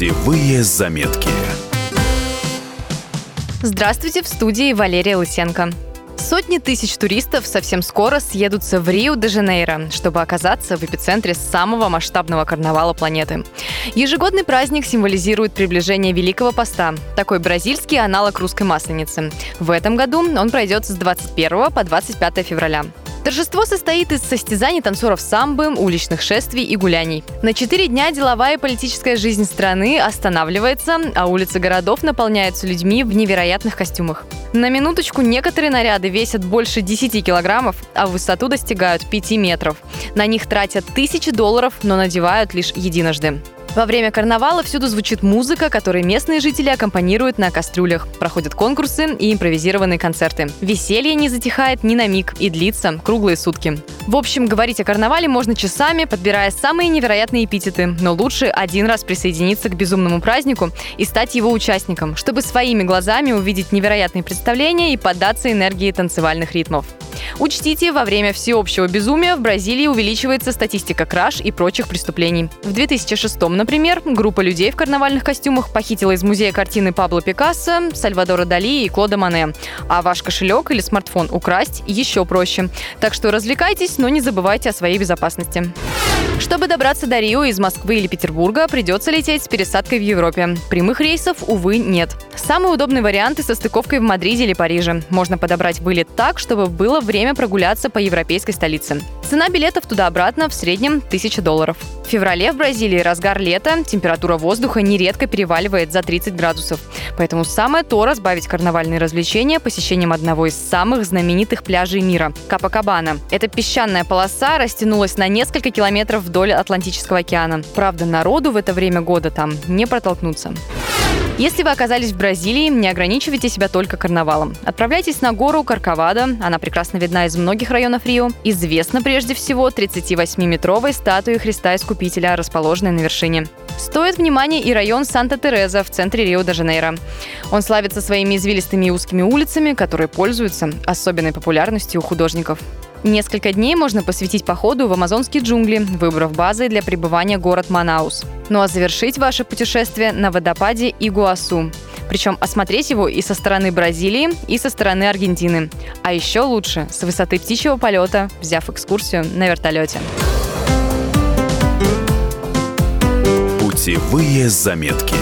Путевые заметки. Здравствуйте, в студии Валерия Лысенко. Сотни тысяч туристов совсем скоро съедутся в Рио-де-Жанейро, чтобы оказаться в эпицентре самого масштабного карнавала планеты. Ежегодный праздник символизирует приближение Великого Поста, такой бразильский аналог русской масленицы. В этом году он пройдет с 21 по 25 февраля. Торжество состоит из состязаний танцоров самбы, уличных шествий и гуляний. На четыре дня деловая и политическая жизнь страны останавливается, а улицы городов наполняются людьми в невероятных костюмах. На минуточку некоторые наряды весят больше 10 килограммов, а в высоту достигают 5 метров. На них тратят тысячи долларов, но надевают лишь единожды. Во время карнавала всюду звучит музыка, которой местные жители аккомпанируют на кастрюлях. Проходят конкурсы и импровизированные концерты. Веселье не затихает ни на миг и длится круглые сутки. В общем, говорить о карнавале можно часами, подбирая самые невероятные эпитеты, но лучше один раз присоединиться к безумному празднику и стать его участником, чтобы своими глазами увидеть невероятные представления и поддаться энергии танцевальных ритмов. Учтите, во время всеобщего безумия в Бразилии увеличивается статистика краж и прочих преступлений. В 2006 например, группа людей в карнавальных костюмах похитила из музея картины Пабло Пикассо, Сальвадора Дали и Клода Мане. А ваш кошелек или смартфон украсть еще проще. Так что развлекайтесь, но не забывайте о своей безопасности. Чтобы добраться до Рио из Москвы или Петербурга, придется лететь с пересадкой в Европе. Прямых рейсов, увы, нет. Самый удобный вариант со стыковкой в Мадриде или Париже. Можно подобрать вылет так, чтобы было время прогуляться по европейской столице. Цена билетов туда-обратно в среднем 1000 долларов. В феврале в Бразилии разгар лета, температура воздуха нередко переваливает за 30 градусов. Поэтому самое то разбавить карнавальные развлечения посещением одного из самых знаменитых пляжей мира – Капакабана. Эта песчаная полоса растянулась на несколько километров вдоль Атлантического океана. Правда, народу в это время года там не протолкнуться. Если вы оказались в Бразилии, не ограничивайте себя только карнавалом. Отправляйтесь на гору Карковада, она прекрасно видна из многих районов Рио. Известна прежде всего 38-метровой статуей Христа Искупителя, расположенной на вершине. Стоит внимания и район Санта-Тереза в центре Рио-де-Жанейро. Он славится своими извилистыми и узкими улицами, которые пользуются особенной популярностью у художников. Несколько дней можно посвятить походу в амазонские джунгли, выбрав базой для пребывания город Манаус. Ну а завершить ваше путешествие на водопаде Игуасу. Причем осмотреть его и со стороны Бразилии, и со стороны Аргентины. А еще лучше с высоты птичьего полета, взяв экскурсию на вертолете. Путевые заметки.